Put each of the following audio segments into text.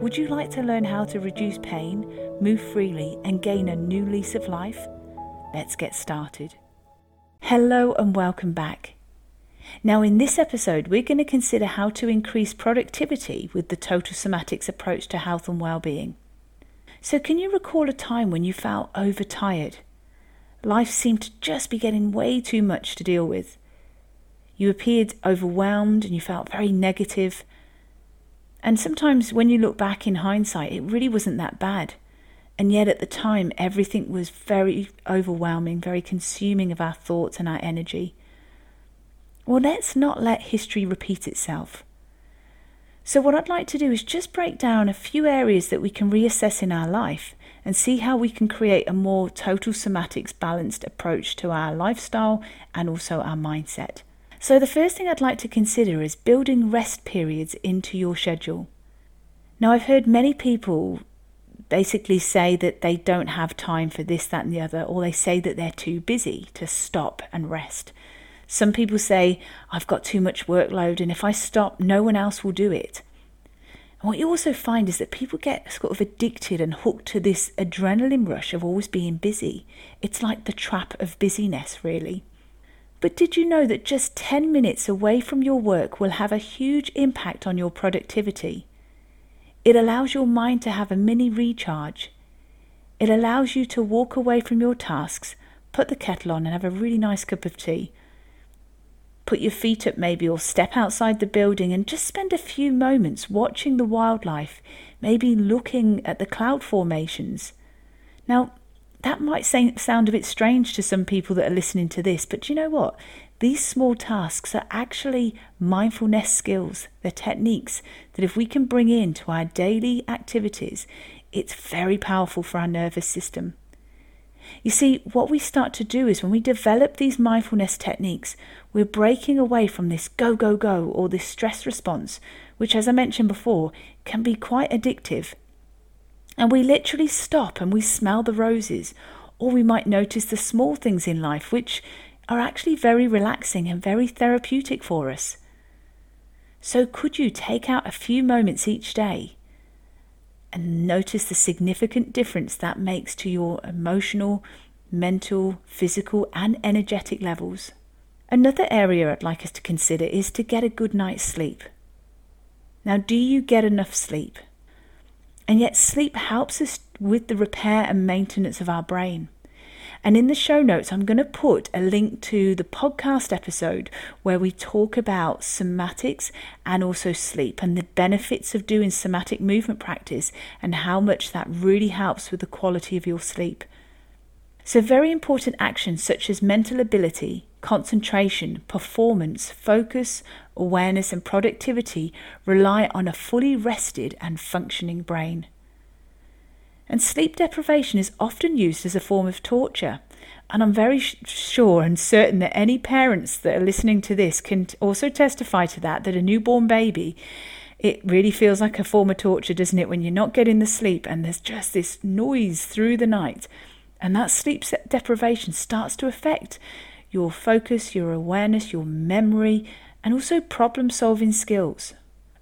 Would you like to learn how to reduce pain, move freely, and gain a new lease of life? Let's get started. Hello, and welcome back. Now, in this episode, we're going to consider how to increase productivity with the total somatics approach to health and well-being. So, can you recall a time when you felt overtired? Life seemed to just be getting way too much to deal with. You appeared overwhelmed and you felt very negative. And sometimes when you look back in hindsight, it really wasn't that bad. And yet at the time, everything was very overwhelming, very consuming of our thoughts and our energy. Well, let's not let history repeat itself. So, what I'd like to do is just break down a few areas that we can reassess in our life and see how we can create a more total somatics balanced approach to our lifestyle and also our mindset. So, the first thing I'd like to consider is building rest periods into your schedule. Now, I've heard many people basically say that they don't have time for this, that, and the other, or they say that they're too busy to stop and rest. Some people say, I've got too much workload, and if I stop, no one else will do it. And what you also find is that people get sort of addicted and hooked to this adrenaline rush of always being busy. It's like the trap of busyness, really. But did you know that just 10 minutes away from your work will have a huge impact on your productivity? It allows your mind to have a mini recharge. It allows you to walk away from your tasks, put the kettle on, and have a really nice cup of tea. Put your feet up, maybe, or step outside the building and just spend a few moments watching the wildlife, maybe looking at the cloud formations. Now, that might sound a bit strange to some people that are listening to this, but you know what? These small tasks are actually mindfulness skills. They're techniques that if we can bring into our daily activities, it's very powerful for our nervous system. You see, what we start to do is when we develop these mindfulness techniques, we're breaking away from this go, go, go or this stress response, which, as I mentioned before, can be quite addictive and we literally stop and we smell the roses, or we might notice the small things in life which are actually very relaxing and very therapeutic for us. So, could you take out a few moments each day and notice the significant difference that makes to your emotional, mental, physical, and energetic levels? Another area I'd like us to consider is to get a good night's sleep. Now, do you get enough sleep? And yet, sleep helps us with the repair and maintenance of our brain. And in the show notes, I'm going to put a link to the podcast episode where we talk about somatics and also sleep and the benefits of doing somatic movement practice and how much that really helps with the quality of your sleep. So, very important actions such as mental ability, concentration, performance, focus, awareness, and productivity rely on a fully rested and functioning brain. And sleep deprivation is often used as a form of torture. And I'm very sure and certain that any parents that are listening to this can also testify to that, that a newborn baby, it really feels like a form of torture, doesn't it, when you're not getting the sleep and there's just this noise through the night. And that sleep deprivation starts to affect your focus, your awareness, your memory, and also problem solving skills.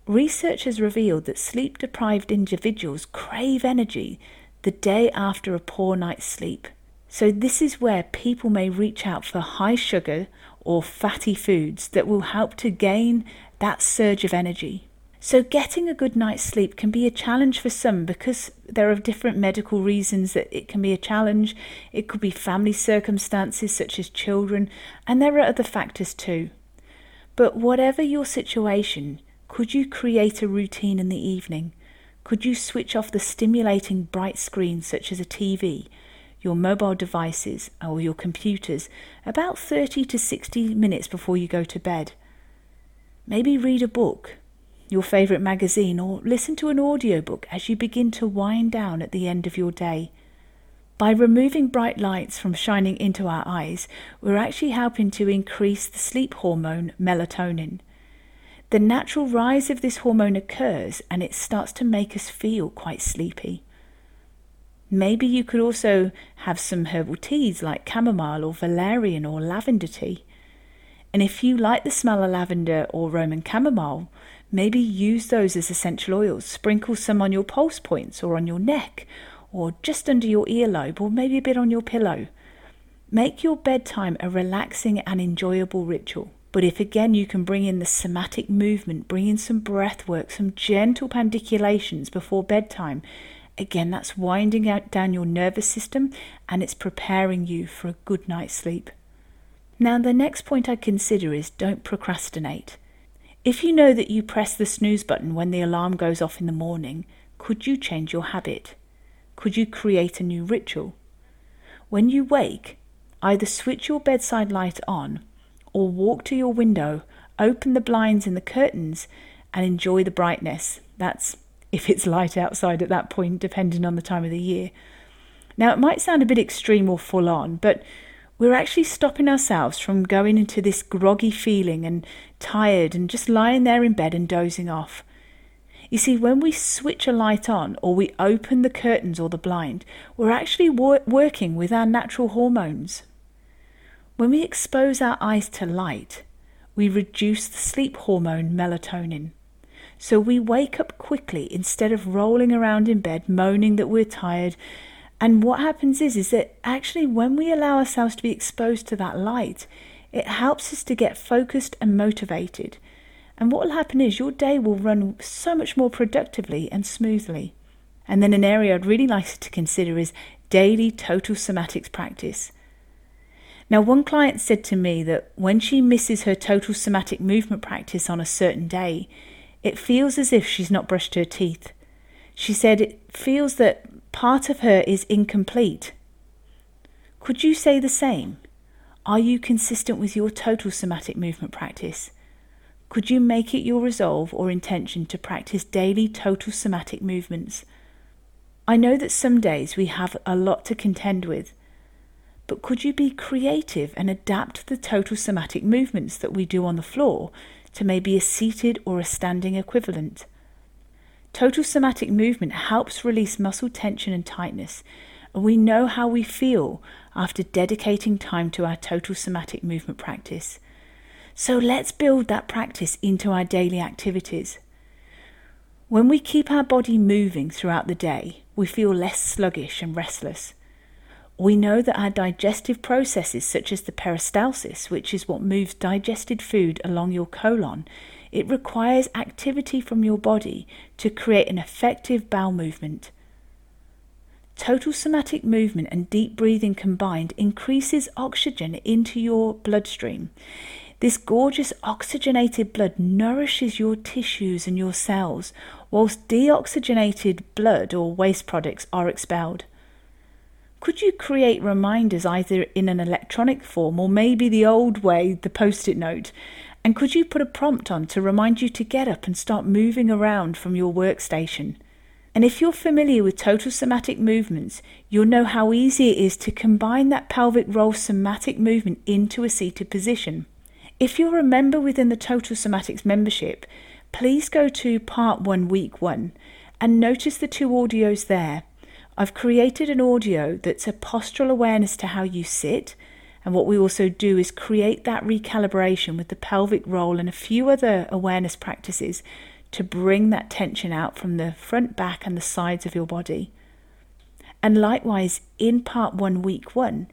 Research has revealed that sleep deprived individuals crave energy the day after a poor night's sleep. So, this is where people may reach out for high sugar or fatty foods that will help to gain that surge of energy. So, getting a good night's sleep can be a challenge for some because there are different medical reasons that it can be a challenge. It could be family circumstances, such as children, and there are other factors too. But whatever your situation, could you create a routine in the evening? Could you switch off the stimulating bright screens, such as a TV, your mobile devices, or your computers, about 30 to 60 minutes before you go to bed? Maybe read a book your favourite magazine, or listen to an audiobook as you begin to wind down at the end of your day. By removing bright lights from shining into our eyes, we're actually helping to increase the sleep hormone melatonin. The natural rise of this hormone occurs and it starts to make us feel quite sleepy. Maybe you could also have some herbal teas like chamomile or valerian or lavender tea. And if you like the smell of lavender or Roman chamomile, maybe use those as essential oils. Sprinkle some on your pulse points or on your neck or just under your earlobe or maybe a bit on your pillow. Make your bedtime a relaxing and enjoyable ritual. But if again you can bring in the somatic movement, bring in some breath work, some gentle pandiculations before bedtime, Again, that's winding out down your nervous system and it's preparing you for a good night's sleep. Now, the next point I consider is don't procrastinate. If you know that you press the snooze button when the alarm goes off in the morning, could you change your habit? Could you create a new ritual? When you wake, either switch your bedside light on or walk to your window, open the blinds and the curtains, and enjoy the brightness. That's if it's light outside at that point, depending on the time of the year. Now, it might sound a bit extreme or full on, but we're actually stopping ourselves from going into this groggy feeling and tired and just lying there in bed and dozing off. You see, when we switch a light on or we open the curtains or the blind, we're actually wor- working with our natural hormones. When we expose our eyes to light, we reduce the sleep hormone melatonin. So we wake up quickly instead of rolling around in bed moaning that we're tired. And what happens is is that actually when we allow ourselves to be exposed to that light, it helps us to get focused and motivated. And what will happen is your day will run so much more productively and smoothly. And then an area I'd really like to consider is daily total somatics practice. Now, one client said to me that when she misses her total somatic movement practice on a certain day, it feels as if she's not brushed her teeth. She said it feels that part of her is incomplete. Could you say the same? Are you consistent with your total somatic movement practice? Could you make it your resolve or intention to practice daily total somatic movements? I know that some days we have a lot to contend with, but could you be creative and adapt the total somatic movements that we do on the floor to maybe a seated or a standing equivalent. Total somatic movement helps release muscle tension and tightness, and we know how we feel after dedicating time to our total somatic movement practice. So let's build that practice into our daily activities. When we keep our body moving throughout the day, we feel less sluggish and restless. We know that our digestive processes, such as the peristalsis, which is what moves digested food along your colon, it requires activity from your body to create an effective bowel movement. Total somatic movement and deep breathing combined increases oxygen into your bloodstream. This gorgeous oxygenated blood nourishes your tissues and your cells, whilst deoxygenated blood or waste products are expelled. Could you create reminders either in an electronic form or maybe the old way, the post it note? And could you put a prompt on to remind you to get up and start moving around from your workstation? And if you're familiar with total somatic movements, you'll know how easy it is to combine that pelvic roll somatic movement into a seated position. If you're a member within the Total Somatics membership, please go to part one, week one, and notice the two audios there. I've created an audio that's a postural awareness to how you sit. And what we also do is create that recalibration with the pelvic roll and a few other awareness practices to bring that tension out from the front, back, and the sides of your body. And likewise, in part one, week one,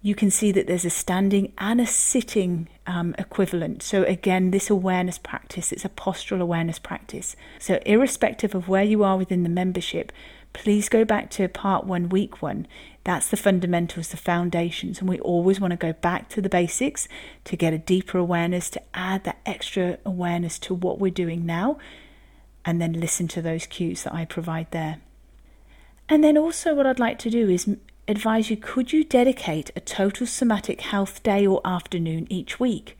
you can see that there's a standing and a sitting um, equivalent. So, again, this awareness practice, it's a postural awareness practice. So, irrespective of where you are within the membership, please go back to part one, week one. That's the fundamentals, the foundations, and we always want to go back to the basics to get a deeper awareness, to add that extra awareness to what we're doing now, and then listen to those cues that I provide there. And then also, what I'd like to do is advise you could you dedicate a total somatic health day or afternoon each week?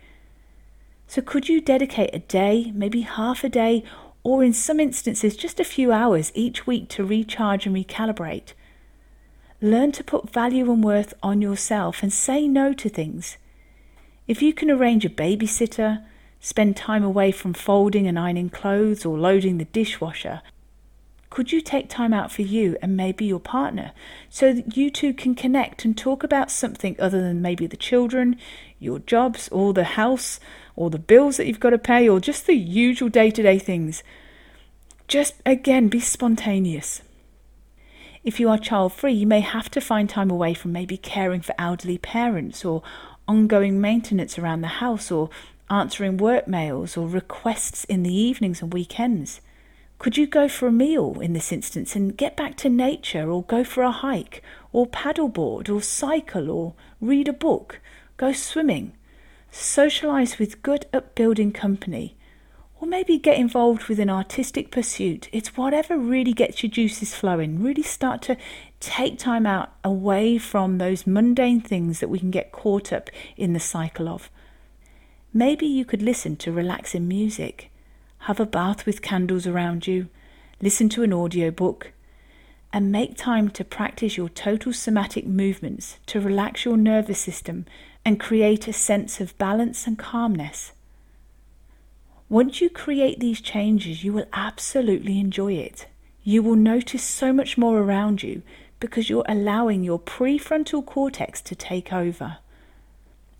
So, could you dedicate a day, maybe half a day, or in some instances, just a few hours each week to recharge and recalibrate. Learn to put value and worth on yourself and say no to things. If you can arrange a babysitter, spend time away from folding and ironing clothes or loading the dishwasher, could you take time out for you and maybe your partner so that you two can connect and talk about something other than maybe the children, your jobs, or the house, or the bills that you've got to pay, or just the usual day to day things? Just again, be spontaneous. If you are child free, you may have to find time away from maybe caring for elderly parents or ongoing maintenance around the house or answering work mails or requests in the evenings and weekends. Could you go for a meal in this instance and get back to nature, or go for a hike, or paddleboard, or cycle, or read a book, go swimming, socialise with good upbuilding company, or maybe get involved with an artistic pursuit? It's whatever really gets your juices flowing. Really start to take time out away from those mundane things that we can get caught up in the cycle of. Maybe you could listen to relaxing music have a bath with candles around you, listen to an audiobook, and make time to practice your total somatic movements to relax your nervous system and create a sense of balance and calmness. Once you create these changes, you will absolutely enjoy it. You will notice so much more around you because you're allowing your prefrontal cortex to take over.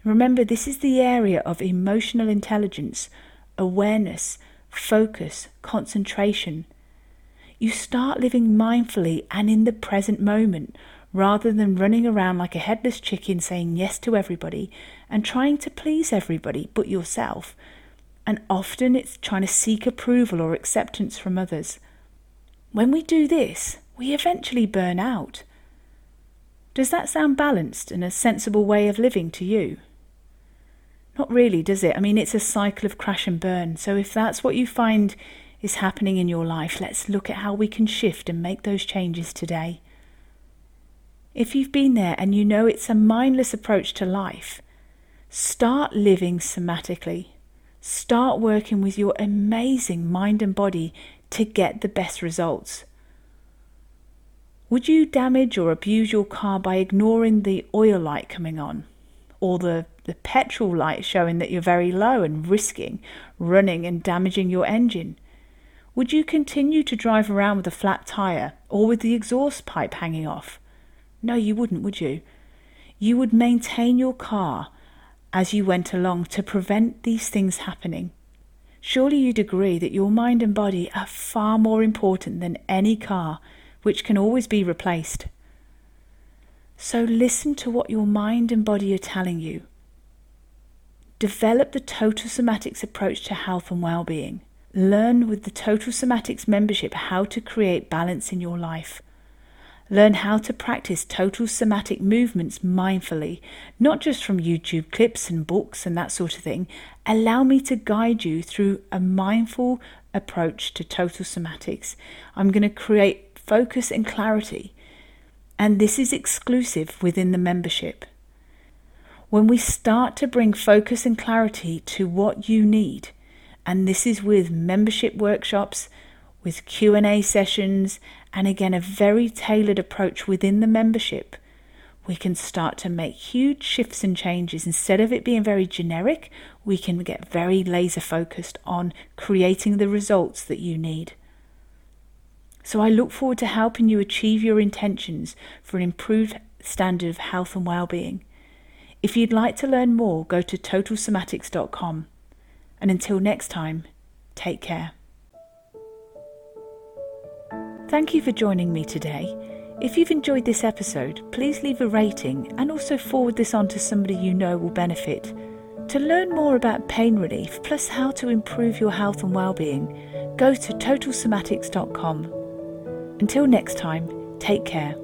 Remember, this is the area of emotional intelligence, awareness, focus, concentration. You start living mindfully and in the present moment rather than running around like a headless chicken saying yes to everybody and trying to please everybody but yourself. And often it's trying to seek approval or acceptance from others. When we do this, we eventually burn out. Does that sound balanced and a sensible way of living to you? Not really, does it? I mean, it's a cycle of crash and burn. So if that's what you find is happening in your life, let's look at how we can shift and make those changes today. If you've been there and you know it's a mindless approach to life, start living somatically. Start working with your amazing mind and body to get the best results. Would you damage or abuse your car by ignoring the oil light coming on? or the, the petrol light showing that you're very low and risking running and damaging your engine? Would you continue to drive around with a flat tyre or with the exhaust pipe hanging off? No, you wouldn't, would you? You would maintain your car as you went along to prevent these things happening. Surely you'd agree that your mind and body are far more important than any car, which can always be replaced. So listen to what your mind and body are telling you. Develop the Total Somatics approach to health and well-being. Learn with the Total Somatics membership how to create balance in your life. Learn how to practice total somatic movements mindfully, not just from YouTube clips and books and that sort of thing. Allow me to guide you through a mindful approach to total somatics. I'm going to create focus and clarity and this is exclusive within the membership. When we start to bring focus and clarity to what you need, and this is with membership workshops, with Q&A sessions, and again a very tailored approach within the membership, we can start to make huge shifts and changes. Instead of it being very generic, we can get very laser focused on creating the results that you need. So I look forward to helping you achieve your intentions for an improved standard of health and well-being. If you'd like to learn more, go to totalsomatics.com. And until next time, take care. Thank you for joining me today. If you've enjoyed this episode, please leave a rating and also forward this on to somebody you know will benefit. To learn more about pain relief plus how to improve your health and well-being, go to totalsomatics.com. Until next time, take care.